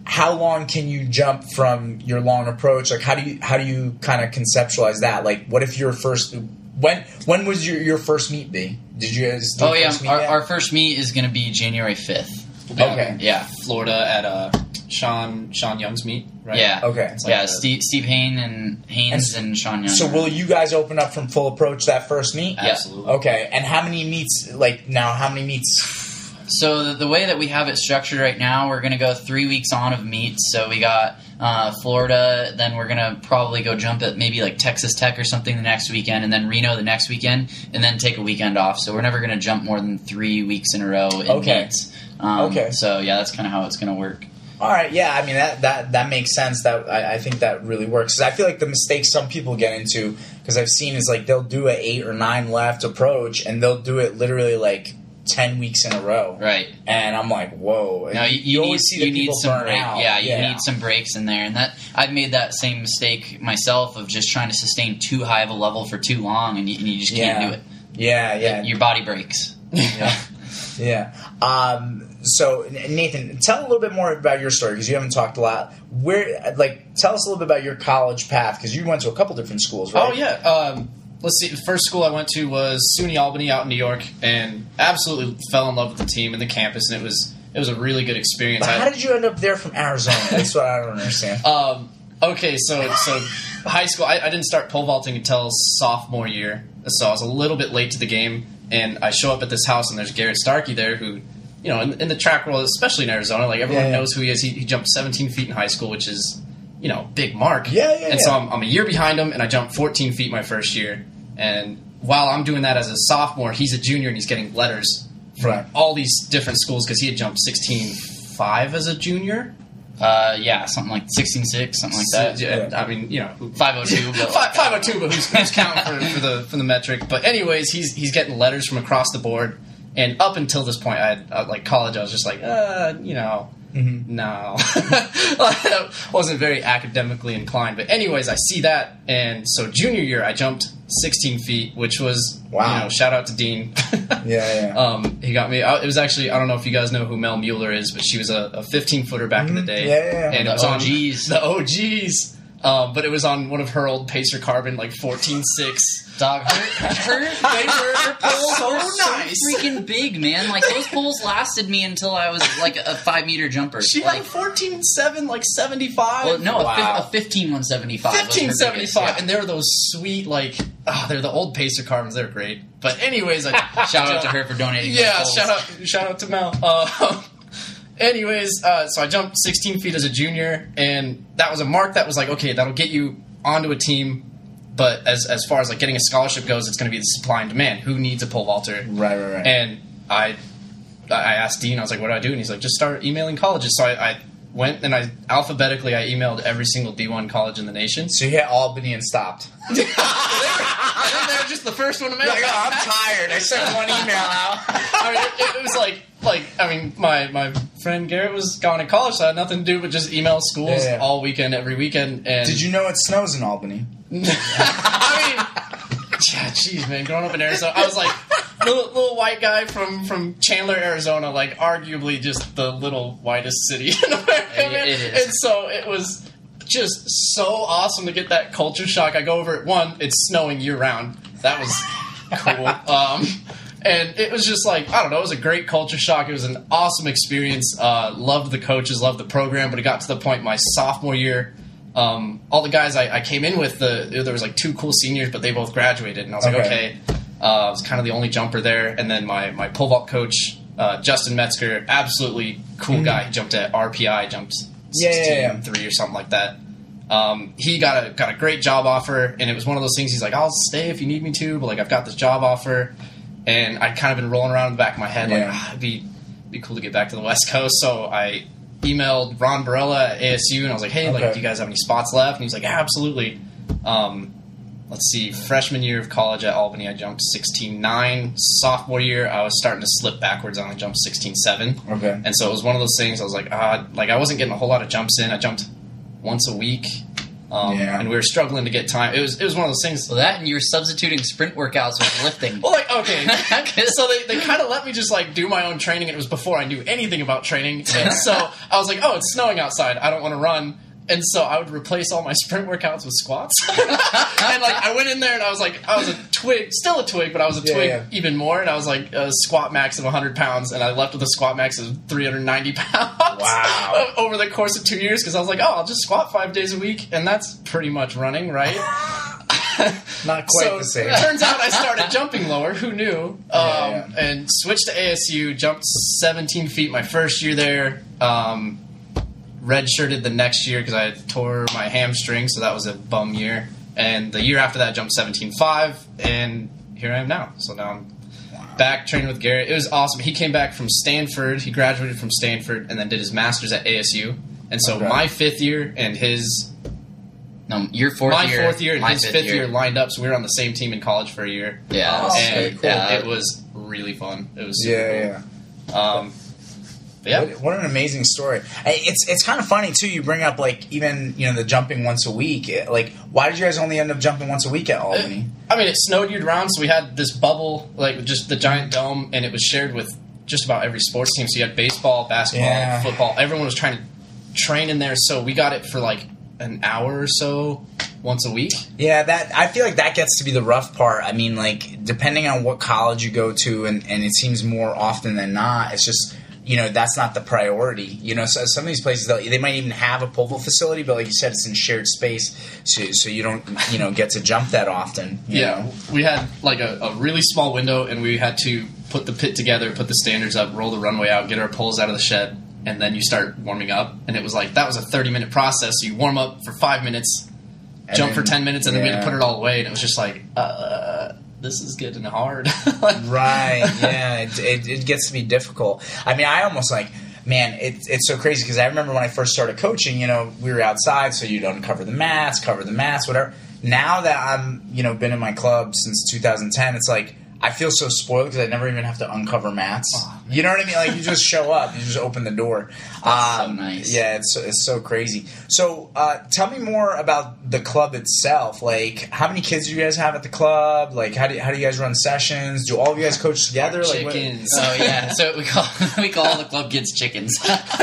How long can you jump from your long approach? Like, how do you how do you kind of conceptualize that? Like, what if your first when when was your, your first meet be? Did you guys? Oh yeah, our, our first meet is going to be January fifth. Okay. Yeah, Florida at uh, Sean Sean Young's meet, right? yeah, Okay. Like yeah. the- Steve Steve Hain and Haynes and, Sean Young. So will you guys open up from full approach that first meet? Absolutely. Okay. And how many meets? Like now, how many meets? So the, the way that we have it structured right now, we're going to go three weeks on of meets. So we got uh, Florida, then we're going to probably go jump at maybe like Texas Tech or something the next weekend, and then Reno the next weekend, and then take a weekend off. So we're never going to jump more than three weeks in a row in Okay. meets. Um, Okay. So yeah, that's kind of how it's going to work. All right, yeah, I mean that that that makes sense. That I, I think that really works. I feel like the mistake some people get into because I've seen is like they'll do a eight or nine left approach and they'll do it literally like ten weeks in a row, Right. and I'm like, whoa. No, you, you, need always see the you need people some burn break. out. Yeah, you need some breaks in there, and that I've made that same mistake myself of just trying to sustain too high of a level for too long, and you, and you just can't Yeah. do it. Yeah, yeah, Your body breaks. yeah. yeah. Um, so Nathan, tell a little bit more about your story because you haven't talked a lot. Where, like, tell us a little bit about your college path because you went to a couple different schools, right? Oh yeah. Um, let's see. The first school I went to was SUNY Albany out in New York, and absolutely fell in love with the team and the campus, and it was it was a really good experience. But how did you end up there from Arizona? That's what I don't understand. Um, okay, so so high school. I, I didn't start pole vaulting until sophomore year, so I was a little bit late to the game. And I show up at this house, and there's Garrett Starkey there, who, you know, in, in the track world, especially in Arizona, like everyone Yeah, yeah. knows who he is. He, he jumped 17 feet in high school, which is, you know, big mark. Yeah, yeah, And yeah. so I'm, I'm a year behind him, and I jumped 14 feet my first year. And while I'm doing that as a sophomore, he's a junior, and he's getting letters from Right. all these different schools because he had jumped 16.5 as a junior. Uh, yeah, something like sixteen six, something like that. Yeah, I mean, you know, who- Five oh two. Five five oh two, but who's, who's counting for, for the for the metric? But anyways, he's he's getting letters from across the board, and up until this point, I had, uh, like college, I was just like, uh, you know, no, I wasn't very academically inclined. But anyways, I see that, and so junior year, I jumped 16 feet, which was Wow. You know, shout out to Dean. Yeah, yeah. Um, he got me. I, it was actually I don't know if you guys know who Mel Mueller is, but she was a, a 15 footer back in the day. Mm-hmm. Yeah, yeah, yeah. And The it was on- the OGs. Um, but it was on one of her old Pacer Carbon, like 14.6. Dog, her, her, her, her poles So were so nice. freaking big, man. Like those poles lasted me until I was like a five meter jumper. She like, had 14.7, like 75. well, no, Wow. a, fif- a fifteen one seventy five. 1575, and they were those sweet, like, oh, they're the old Pacer Carbons. They're great. But anyways, I Shout out to her for donating. Yeah, poles. shout out, shout out to Mel. Uh, anyways, uh, so I jumped 16 feet as a junior, and that was a mark that was like, okay, that'll get you onto a team. But as as far as like getting a scholarship goes, it's going to be the supply and demand. Who needs a pole vaulter? right, right, right. And I, I asked Dean, I was like, "What do I do?" And he's like, "Just start emailing colleges." So I, I went and I alphabetically I emailed every single D1 college in the nation. so you hit Albany and stopped. and then they're just the first one to mail. Like, oh, I'm tired. I sent one email out. I mean, it, it was like, like I mean, my my friend Garrett was gone to college, so I had nothing to do but just email schools Yeah, yeah. all weekend, every weekend. And Did you know it snows in Albany? I mean, yeah, jeez, man. Growing up in Arizona, I was like little, little white guy from from Chandler, Arizona, like arguably just the little whitest city in America. It- man. it is. And so it was just so awesome to get that culture shock. I go over it. One, it's snowing year round. That was cool. Um, and it was just like I don't know. It was a great culture shock. It was an awesome experience. Uh, loved the coaches, loved the program. But it got to the point my sophomore year. Um, all the guys I, I came in with, the there was like two cool seniors, but they both graduated, and I was like, Okay. okay. Uh, I was kind of the only jumper there, and then my my pole vault coach, uh, Justin Metzger, absolutely cool guy. He jumped at RPI, jumped Mm-hmm. Yeah, yeah, sixteen yeah. three or something like that. Um, he got a got a great job offer, and it was one of those things. He's like, "I'll stay if you need me to," but like I've got this job offer, and I'd kind of been rolling around in the back of my head like, ah, it'd be be cool to get back to the West Coast. So I emailed Ron Barella at ASU, and I was like, "Hey, Okay. like, do you guys have any spots left?" And he's like, absolutely." Um, let's see, freshman year of college at Albany, I jumped 16.9. Sophomore year, I was starting to slip backwards. I only jumped 16.7. Okay. And so it was one of those things. I was like, ah, like I wasn't getting a whole lot of jumps in. I jumped once a week, um, Yeah. and we were struggling to get time. It was it was one of those things. Well, that and you were substituting sprint workouts with lifting. Well, like okay, so they, they kind of let me just like do my own training. It was before I knew anything about training, and so I was like, oh, it's snowing outside. I don't want to run. And so I would replace all my sprint workouts with squats. and like I went in there and I was like, I was a twig, still a twig, but I was a Yeah, twig yeah. even more. And I was like a squat max of 100 pounds, and I left with a squat max of 390 pounds. Wow. over the course of two years, because I was like, oh, I'll just squat five days a week, and that's pretty much running, right? Not quite so the same. it turns out I started jumping lower. Who knew? Um, yeah. And switched to ASU. Jumped 17 feet my first year there. Um, redshirted the next year because I tore my hamstring, so that was a bum year. And the year after that, I jumped 17.5, and here I am now. So now I'm back training with Garrett. It was awesome. He came back from Stanford. He graduated from Stanford and then did his master's at ASU. And so Okay. my fifth year and his no, your fourth my year, fourth year and my his fifth year. lined up, so we were on the same team in college for a year. Yeah, Oh, and cool. yeah, Yeah, it was really fun. It was super Yeah, yeah. cool. Um, but yeah, What, what an amazing story! It's it's kind of funny too. You bring up like even you know the jumping once a week. Eh, like, why did you guys only end up jumping once a week at Albany? Uh, I mean, it snowed year round, so we had this bubble, like just the giant dome, and it was shared with just about every sports team. So you had baseball, basketball, Yeah. football. Everyone was trying to train in there, so we got it for like an hour or so once a week. Yeah, that I feel like that gets to be the rough part. I mean, like depending on what college you go to, and and it seems more often than not, it's just you know that's not the priority. You know, so some of these places they'll- might even have a pole vault facility, but like you said, it's in shared space, so so you don't you know get to jump that often. you Yeah, know? we had like a, a really small window, and we had to put the pit together, put the standards up, roll the runway out, get our poles out of the shed, and then you start warming up. And it was like that was a thirty minute process. So you warm up for five minutes, And jump for ten minutes, and then we had to put it all away. And it was just like, uh, this is getting hard. Right. Yeah. It, it, it gets to be difficult. I mean, I almost like, man, it, it's so crazy because I remember when I first started coaching, you know, we were outside, so you'd uncover the mats, cover the mats, whatever. Now that I'm, you know, been in my club since 2010, it's like, I feel so spoiled because I never even have to uncover mats. you know what I mean? Like you just show up, you just open the door. That's so Um, nice. Yeah, it's it's so crazy. So, uh, tell me more about the club itself. Like, how many kids do you guys have at the club? Like, how do how do you guys run sessions? Do all of you guys coach together? Like, what- Chickens. Oh yeah, so we call we call all the club kids chickens.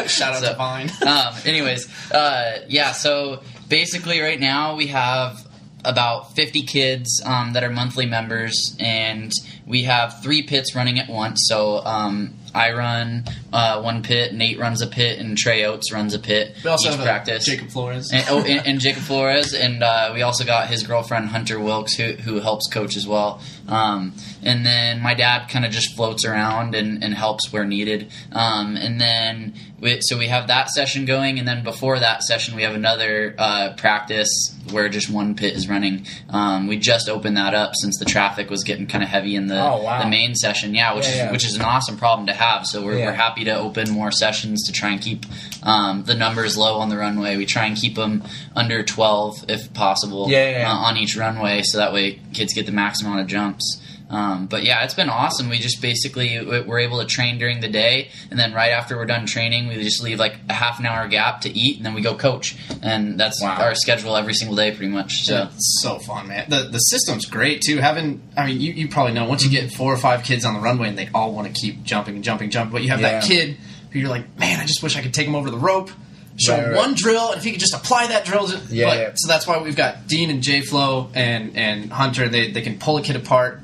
Shout out So, to Vine. um, anyways, uh, yeah. So basically, right now we have about 50 kids um, that are monthly members, and we have three pits running at once. So um, I run uh, one pit, Nate runs a pit, and Trey Oates runs a pit. We also each have practice. Jacob Flores. And, oh, and, and Jacob Flores, and uh, we also got his girlfriend Hunter Wilkes, who who helps coach as well. Um, and then my dad kind of just floats around and, and helps where needed. Um, and then we, so we have that session going, and then before that session, we have another uh, practice where just one pit is running. Um, we just opened that up since the traffic was getting kind of heavy in the Oh, wow. the main session. Yeah, which Yeah, is which is an awesome problem to have. So we're, Yeah. we're happy to open more sessions to try and keep um, the numbers low on the runway. We try and keep them under 12 if possible Yeah, yeah, yeah. Uh, on each runway, so that way kids get the maximum amount of jumps. Um, but yeah, it's been awesome. We just basically we're able to train during the day, and then right after we're done training, we just leave like a half an hour gap to eat, and then we go coach, and that's Wow. our schedule every single day, pretty much. So. It's so fun, man. The the system's great too. Having, I mean, you, you probably know once you get four or five kids on the runway and they all want to keep jumping and jumping, jumping, but you have that kid who you're like, man, I just wish I could take him over the rope, show Right, him right. one drill, and if he could just apply that drill. To, Yeah, but- yeah. So that's why we've got Dean and J Flow and and Hunter. They they can pull a kid apart,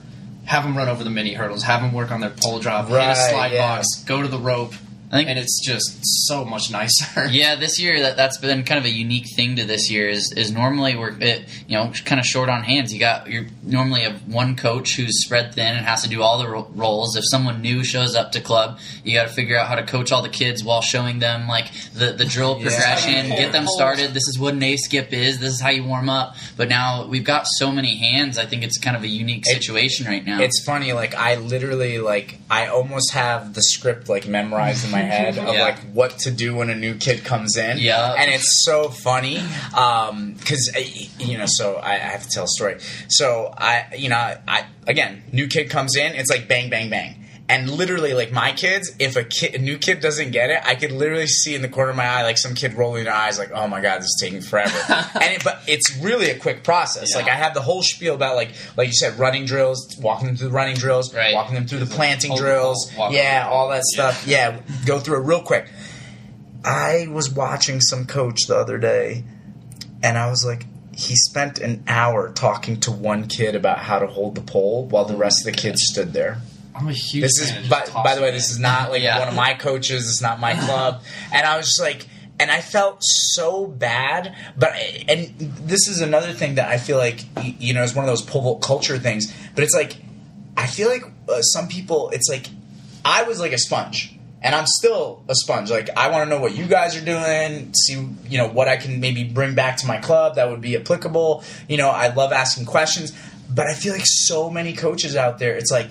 have them run over the mini hurdles, have them work on their pole drop, hit a slide yeah. box, go to the rope, think- and it's just so much nicer. Yeah, this year that that's been kind of a unique thing to this year is is normally we're it, you know kind of short on hands. You got you normally have one coach who's spread thin and has to do all the ro- roles. If someone new shows up to club, you got to figure out how to coach all the kids while showing them like the the drill Yeah. progression, get them started. This is what an A skip is. This is how you warm up. But now we've got so many hands. I think it's kind of a unique It- situation right now. It's funny, like I literally like I almost have the script like memorized in my my head of Yeah. like what to do when a new kid comes in. Yeah. and it's so funny Um, because you know. So I, I have to tell a story. So I, you know, I again, new kid comes in, it's like bang, bang, bang. And literally, like my kids, if a kid, a new kid doesn't get it, I could literally see in the corner of my eye, like some kid rolling their eyes, like, "Oh my god, this is taking forever." and it, but it's really a quick process. Like I have the whole spiel about like, like you said, running drills, walking them through the running drills, Right. walking them through the planting drills, yeah, all that stuff. Yeah, go through it real quick. I was watching some coach the other day, and I was like, he spent an hour talking to one kid about how to hold the pole while the rest of the kids stood there. I'm a huge. This is, by, by the way, this is not like Yeah. one of my coaches. It's not my club, and I was just like, and I felt so bad. But and this is another thing that I feel like you know is one of those pole vault culture things. But it's like I feel like uh, some people, it's like I was like a sponge. And I'm still a sponge. Like I want to know what you guys are doing, see you know what I can maybe bring back to my club that would be applicable. You know, I love asking questions, but I feel like so many coaches out there, it's like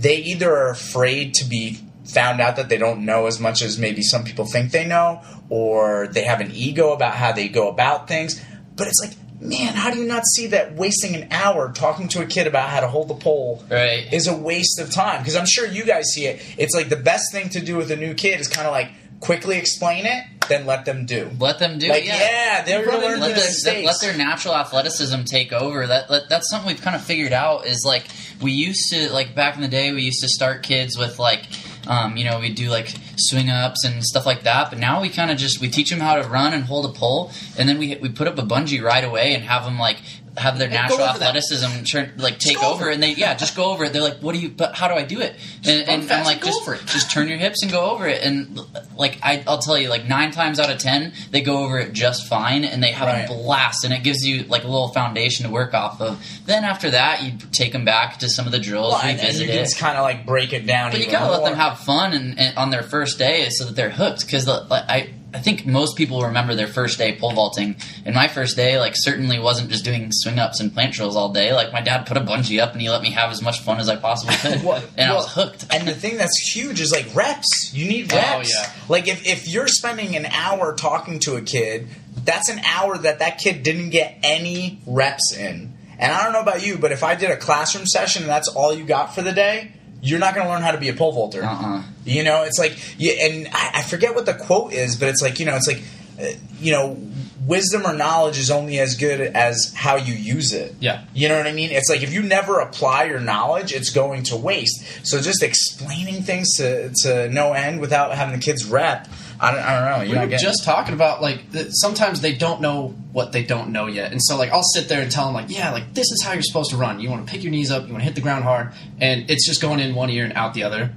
they either are afraid to be found out that they don't know as much as maybe some people think they know, or they have an ego about how they go about things. But it's like, man, how do you not see that wasting an hour talking to a kid about how to hold the pole Right. is a waste of time? Because I'm sure you guys see it. It's like the best thing to do with a new kid is kind of like quickly explain it, then let them do. Let them do Like, it. yeah, they're gonna learn let, the the, mistakes. let their natural athleticism take over. That, that that's something we've kind of figured out. Is like we used to like back in the day, we used to start kids with like. Um, you know, we do like swing ups and stuff like that, but now we kind of just we teach them how to run and hold a pole, and then we we put up a bungee right away and have them like have their natural athleticism turn, like take over, over and they yeah just go over it. They're like, what do you? But how do I do it? And, and I'm like, and just over it. just turn your hips and go over it. And like I, I'll tell you, like nine times out of ten, they go over it just fine, and they have Right. a blast. And it gives you like a little foundation to work off of. Then after that, you take them back to some of the drills, Well, and, and you can it. just kind of like break it down. But you even gotta let them have fun and, and on their first day so that they're hooked. Because like, I, I think most people remember their first day pole vaulting. And my first day, like, certainly wasn't just doing swing ups and plant drills all day. Like, my dad put a bungee up and he let me have as much fun as I possibly could, Well- and I was hooked. And the thing that's huge is like reps. You need Oh, reps. yeah. Like if, if you're spending an hour talking to a kid, that's an hour that that kid didn't get any reps in. And I don't know about you, but if I did a classroom session and that's all you got for the day, you're not going to learn how to be a pole vaulter. Uh-uh. You know, it's like, yeah, and I, I forget what the quote is, but it's like, you know, it's like, uh, you know, wisdom or knowledge is only as good as how you use it. Yeah. You know what I mean? It's like if you never apply your knowledge, it's going to waste. So just explaining things to, to no end without having the kids rep, I don't, I don't know. You're we were getting just talking about like sometimes they don't know what they don't know yet, and so like I'll sit there and tell them like, yeah, like this is how you're supposed to run. You want to pick your knees up, you want to hit the ground hard, and it's just going in one ear and out the other.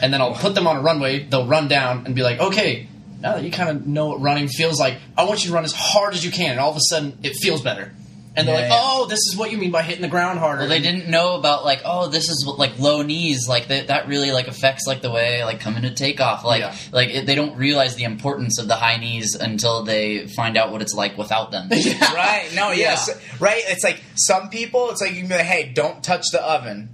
And then I'll put them on a runway. They'll run down and be like, okay, now that you kind of know what running feels like, I want you to run as hard as you can. And all of a sudden, it feels better. And they're Yeah, like, yeah. oh, this is what you mean by hitting the ground harder. Well, they didn't know about like, oh, this is what, like low knees, like that. That really like affects like the way like coming to takeoff. Like, Yeah. like it, they don't realize the importance of the high knees until they find out what it's like without them. right. No, Yeah. yes, right. It's like some people. It's like you can be like, hey, don't touch the oven.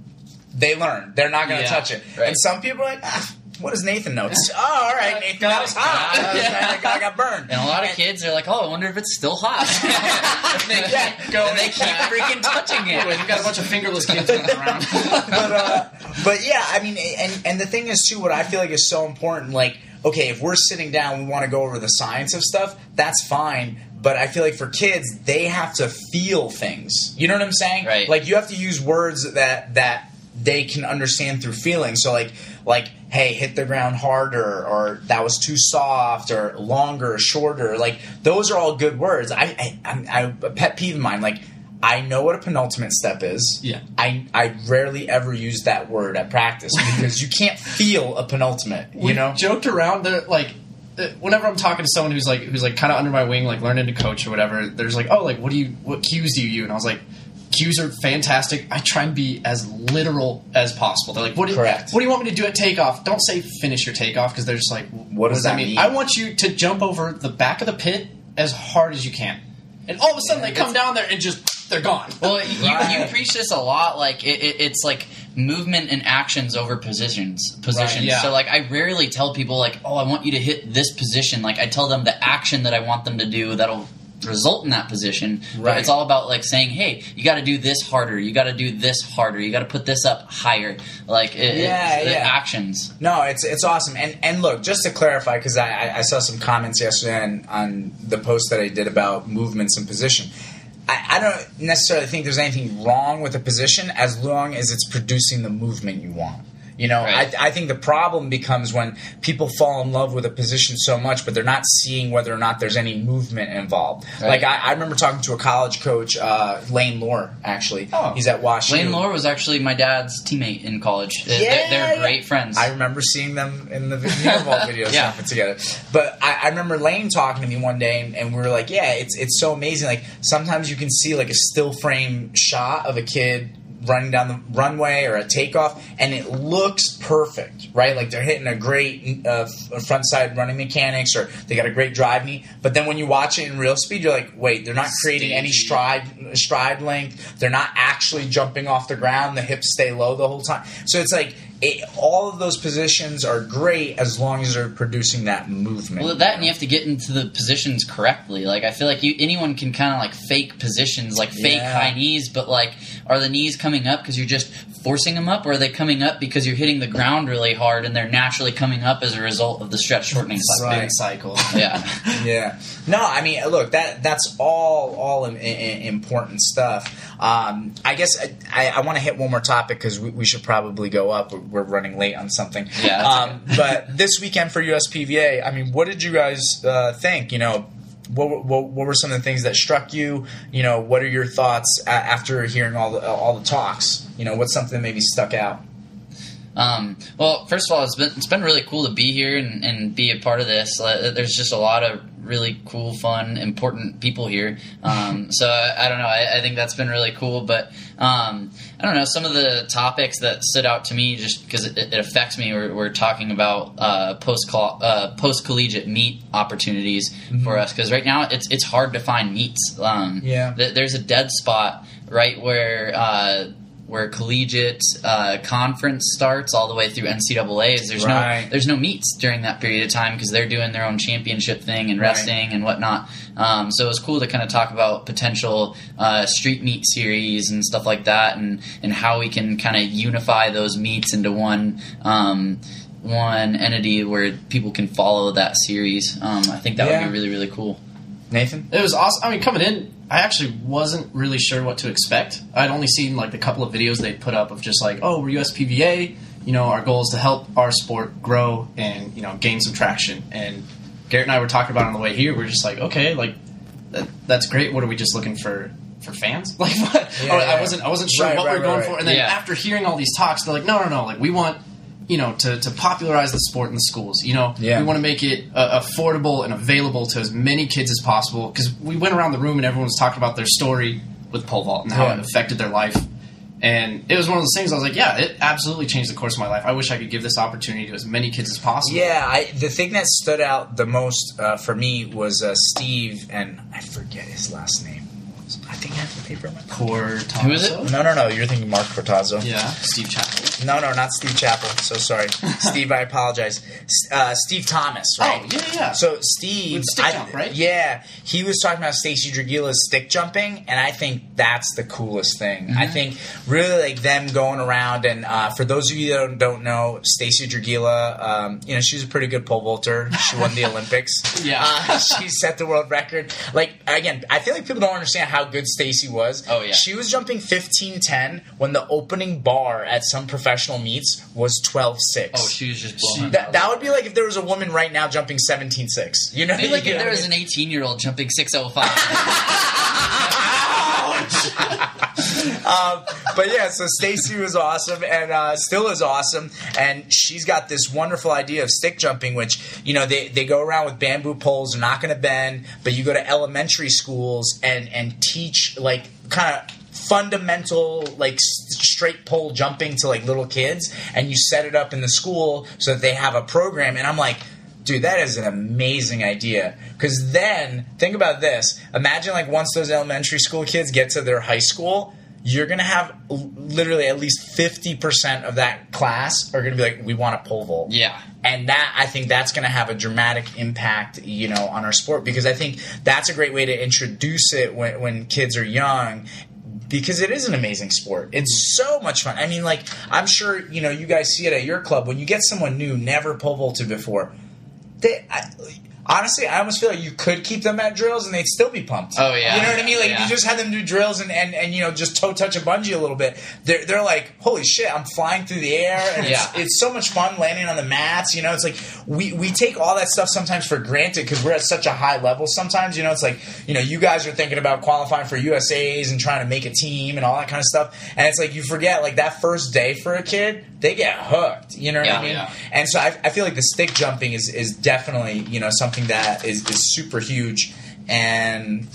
They learn. They're not going to Yeah, touch it. right. And some people are like, ah, what does Nathan know? It's- oh, all right, Nathan. That was hot. That was- I got burned. And a lot of kids are like, "Oh, I wonder if it's still hot." and they, Yeah. and they keep freaking touching Anyway, it. we've got a bunch of fingerless kids running around. but uh, but yeah, I mean, and and the thing is too, what I feel like is so important. Like, okay, if we're sitting down, we want to go over the science of stuff. That's fine. But I feel like for kids, they have to feel things. You know what I'm saying? Right. Like you have to use words that that they can understand through feeling. So like like hey, hit the ground harder, or that was too soft, or longer, or shorter. Like those are all good words. I I, I, I a pet peeve of mine. Like I know what a penultimate step is. Yeah. I I rarely ever use that word at practice because you can't feel a penultimate. You we know. joked around that like uh, whenever I'm talking to someone who's like who's like kind of under my wing, like learning to coach or whatever, there's like, oh, like what do you what cues do you use? And I was like, cues are fantastic. I try and be as literal as possible. They're like, what do, Correct. what do you want me to do at takeoff? Don't say finish your takeoff because they're just like, what, does that mean? I want you to jump over the back of the pit as hard as you can, and all of a sudden they come down there and just they're gone. Well, you, you preach this a lot. Like it, it, it's like movement and actions over positions positions Right, yeah. so like i rarely tell people like oh i want you to hit this position like i tell them the action that i want them to do that'll result in that position but Right. it's all about like saying hey you got to do this harder you got to do this harder you got to put this up higher like it, Yeah, it's the yeah. actions No, it's it's awesome. And and look, just to clarify, because I, I I saw some comments yesterday on, on the post that I did about movements and position. I, I don't necessarily think there's anything wrong with a position as long as it's producing the movement you want. You know, Right. I, I think the problem becomes when people fall in love with a position so much, but they're not seeing whether or not there's any movement involved. Right. Like I, I remember talking to a college coach, uh, Lane Lohr. Actually, Oh. he's at Washington. Lane Lohr was actually my dad's teammate in college. They're- Yeah, they're, yeah. great friends. I remember seeing them in the videos Yeah. yeah. put together. But I, I remember Lane talking to me one day, and, and we were like, "Yeah, it's it's so amazing. Like sometimes you can see like a still frame shot of a kid." Running down the runway or a takeoff and it looks perfect right? Like they're hitting a great uh, front side running mechanics or they got a great drive knee but then when you watch it in real speed you're like wait they're not creating any stride stride length. They're not actually jumping off the ground. The hips stay low the whole time. So it's like it, all of those positions are great as long as they're producing that movement Well, that and you have to get into the positions correctly. Like I feel like you anyone can kind of like fake positions, like fake Yeah. high knees. But like, are the knees coming up because you're just forcing them up, or are they coming up because you're hitting the ground really hard and they're naturally coming up as a result of the stretch shortening cycle? Right. Cycle. Yeah, yeah no i mean look that that's all all im- i- i- important stuff um, i guess i, I, I want to hit one more topic because we, we should probably go up we're, running late on something Yeah, um, but this weekend for uspva i mean what did you guys uh, think you know what, were- what, what were some of the things that struck you? You know, what are your thoughts after hearing all the all the talks? You know, what's something that maybe stuck out? Um, well, first of all, it's been it's been really cool to be here and, and be a part of this. Uh, There's just a lot of really cool, fun, important people here. Um, so I, I don't know. I, I think that's been really cool. But um, I don't know some of the topics that stood out to me just because it, it affects me. We're, we're talking about uh, post uh, post collegiate meet opportunities for us because right now it's it's hard to find meets. Um, Yeah. th- there's a dead spot right where. Uh, where collegiate uh, conference starts all the way through NCAA's. There's Right. no there's no meets during that period of time because they're doing their own championship thing and Right. resting and whatnot. Um, so it was cool to kind of talk about potential uh, street meet series and stuff like that, and and how we can kind of unify those meets into one. Um, one entity where people can follow that series. Um, I think that Yeah. would be really, really cool. Nathan? It was awesome. I mean, coming in, I actually wasn't really sure what to expect. I'd only seen like the couple of videos they put up of just like, oh, we're USPVA. You know, our goal is to help our sport grow and you know gain some traction. And Garrett and I were talking about it on the way here. We're just like, okay, like that, that's great. What are we just looking for? For fans, like what? Yeah, Oh, yeah. I wasn't. I wasn't sure Right, what right, we were going right, for. And then Yeah. after hearing all these talks, they're like, no, no, no. Like we want you know, to, to popularize the sport in the schools. You know, Yeah. we want to make it uh, affordable and available to as many kids as possible. Because we went around the room and everyone was talking about their story with pole vault and how Yeah. it affected their life. And it was one of those things. I was like, yeah, it absolutely changed the course of my life. I wish I could give this opportunity to as many kids as possible. Yeah, I, the thing that stood out the most uh, for me was uh, Steve, and I forget his last name. I think I have the paper. in my- Cortazzo. Who is it? No, no, no. You're thinking Mark Cortazzo. Yeah, Steve Chappell. No, no, not Steve Chappell. So sorry, Steve. I apologize. S- Uh, Steve Thomas, right? Oh, yeah, yeah. So Steve, With stick I- jump, right? Yeah, he was talking about Stacy Dragila's stick jumping, and I think that's the coolest thing. Mm-hmm. I think really like them going around, and uh, for those of you that don't, don't know, Stacy Dragila, um, you know, she's a pretty good pole vaulter. She won the Olympics. Yeah. uh, she set the world record. Like again, I feel like people don't understand how good Stacy was. Oh, yeah. she was jumping fifteen ten when the opening bar at some professional meets was twelve six. Oh, she was just blowing. That, that would be like if there was a woman right now jumping 17.6. You know, Maybe like you if know there was I an 18 year old jumping 605. um, but yeah, so Stacy was awesome and uh, still is awesome, and she's got this wonderful idea of stick jumping, which you know they, they go around with bamboo poles, they're not going to bend, but you go to elementary schools and and teach like kind of fundamental like straight pole jumping to like little kids. And you set it up in the school so that they have a program. And i'm like dude that is an amazing idea. Because then think about this. Imagine like once those elementary school kids get to their high school you're going to have literally at least 50% of that class are going to be like, we want a pole vault. Yeah. And that, I think that's going to have a dramatic impact, you know, on our sport because I think that's a great way to introduce it when, when kids are young because it is an amazing sport. It's so much fun. I mean, like, I'm sure, you know, you guys see it at your club. When you get someone new, never pole vaulted before, they, I, honestly, I almost feel like you could keep them at drills and they'd still be pumped. Oh, yeah. you know what I mean? Like if Yeah. you just had them do drills and, and, and you know just toe touch a bungee a little bit, they're they're like, holy shit, I'm flying through the air and Yeah. it's, it's so much fun landing on the mats. You know, it's like we we take all that stuff sometimes for granted because we're at such a high level. Sometimes you know it's like you know you guys are thinking about qualifying for USA's and trying to make a team and all that kind of stuff, and it's like you forget like that first day for a kid, they get hooked. You know what Yeah, I mean? And so I, I feel like the stick jumping is, is definitely you know something that is, is super huge. And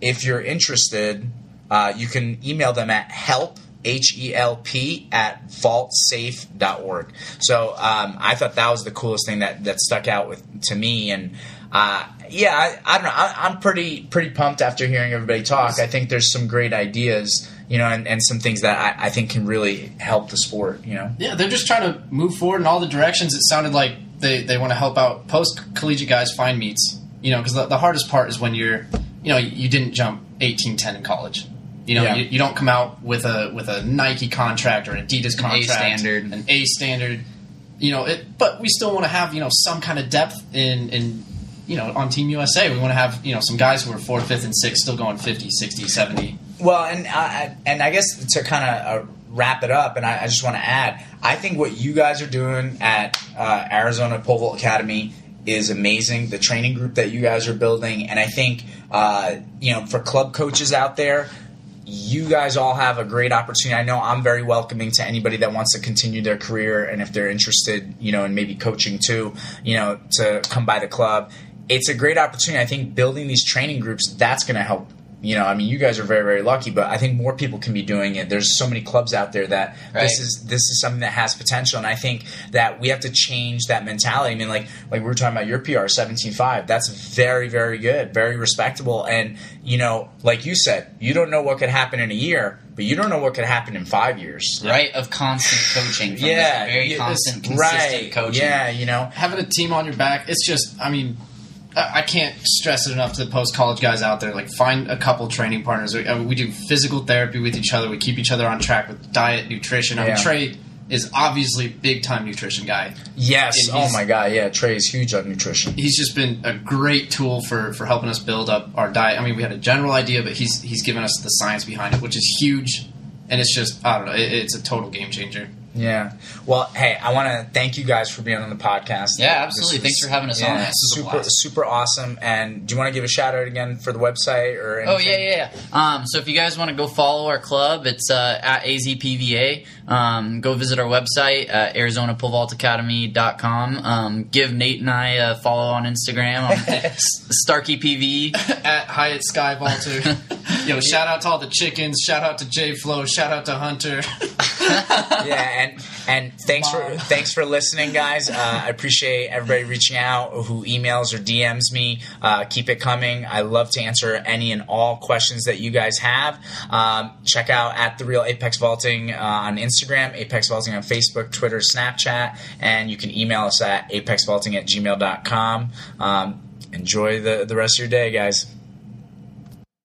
if you're interested, uh, you can email them at help H E L P at vaultsafe.org. So um, I thought that was the coolest thing that, that stuck out with to me. And uh, yeah, I, I don't know. I, I'm pretty pretty pumped after hearing everybody talk. I think there's some great ideas, you know, and, and some things that I, I think can really help the sport. You know. Yeah, they're just trying to move forward in all the directions. It sounded like they, they want to help out post collegiate guys find meets. You know, because the, the hardest part is when you're, you know, you didn't jump eighteen ten in college. You know, Yeah. you, you don't come out with a with a Nike contract or an Adidas contract A contract, standard. an A standard. You know, it, but we still want to have you know some kind of depth in in you know on Team USA. We want to have you know some guys who are fourth, fifth, and sixth still going 50, 60, 70. Well, and I, and I guess to kind of uh, wrap it up, and I, I just want to add, I think what you guys are doing at uh, Arizona Pole Vault Academy is amazing. The training group that you guys are building, and I think uh, you know for club coaches out there. You guys all have a great opportunity. I know I'm very welcoming to anybody that wants to continue their career, and if they're interested, you know, in maybe coaching too, you know, to come by the club. It's a great opportunity. I think building these training groups that's going to help you know, I mean, you guys are very, very lucky, but I think more people can be doing it. There's so many clubs out there that Right. this is this is something that has potential, and I think that we have to change that mentality. I mean, like like we were talking about your PR seventeen five. That's very, very good, very respectable, and you know, like you said, you don't know what could happen in a year, but you don't know what could happen in five years. Right of constant coaching. From Yeah, very yeah, constant, consistent right, coaching. Yeah, you know, having a team on your back, it's just, I mean, I can't stress it enough to the post college guys out there. Like, find a couple training partners. We, I mean, we do physical therapy with each other. We keep each other on track with diet, nutrition. I mean, Yeah. Trey is obviously big time nutrition guy. yes. Oh my God, yeah. Trey is huge on nutrition. He's just been a great tool for, for helping us build up our diet. I mean, we had a general idea, but he's he's given us the science behind it, which is huge. And it's just, I don't know, it, it's a total game changer. Yeah. Well, hey, I want to thank you guys for being on the podcast. Yeah, absolutely. was- Thanks for having us on. This is super, super awesome. And do you want to give a shout out again for the website or? Oh yeah, yeah, yeah. Um, so if you guys want to go follow our club, it's uh, at AZPVA. Um, go visit our website at ArizonaPoleVaultAcademy.com. Um, give Nate and I a follow on Instagram. I'm Starkey PV. At Hiett Skyvaulter. Yo, shout out to all the chickens. Shout out to J Flow. Shout out to Hunter. yeah, and and thanks for thanks for listening, guys. Uh, I appreciate everybody reaching out who emails or DMs me. Uh, keep it coming. I love to answer any and all questions that you guys have. Um, check out at the Real Apex Vaulting uh, on Instagram, Apex Vaulting on Facebook, Twitter, Snapchat, and you can email us at apexvaulting at gmail.com. Um, enjoy the, the rest of your day, guys.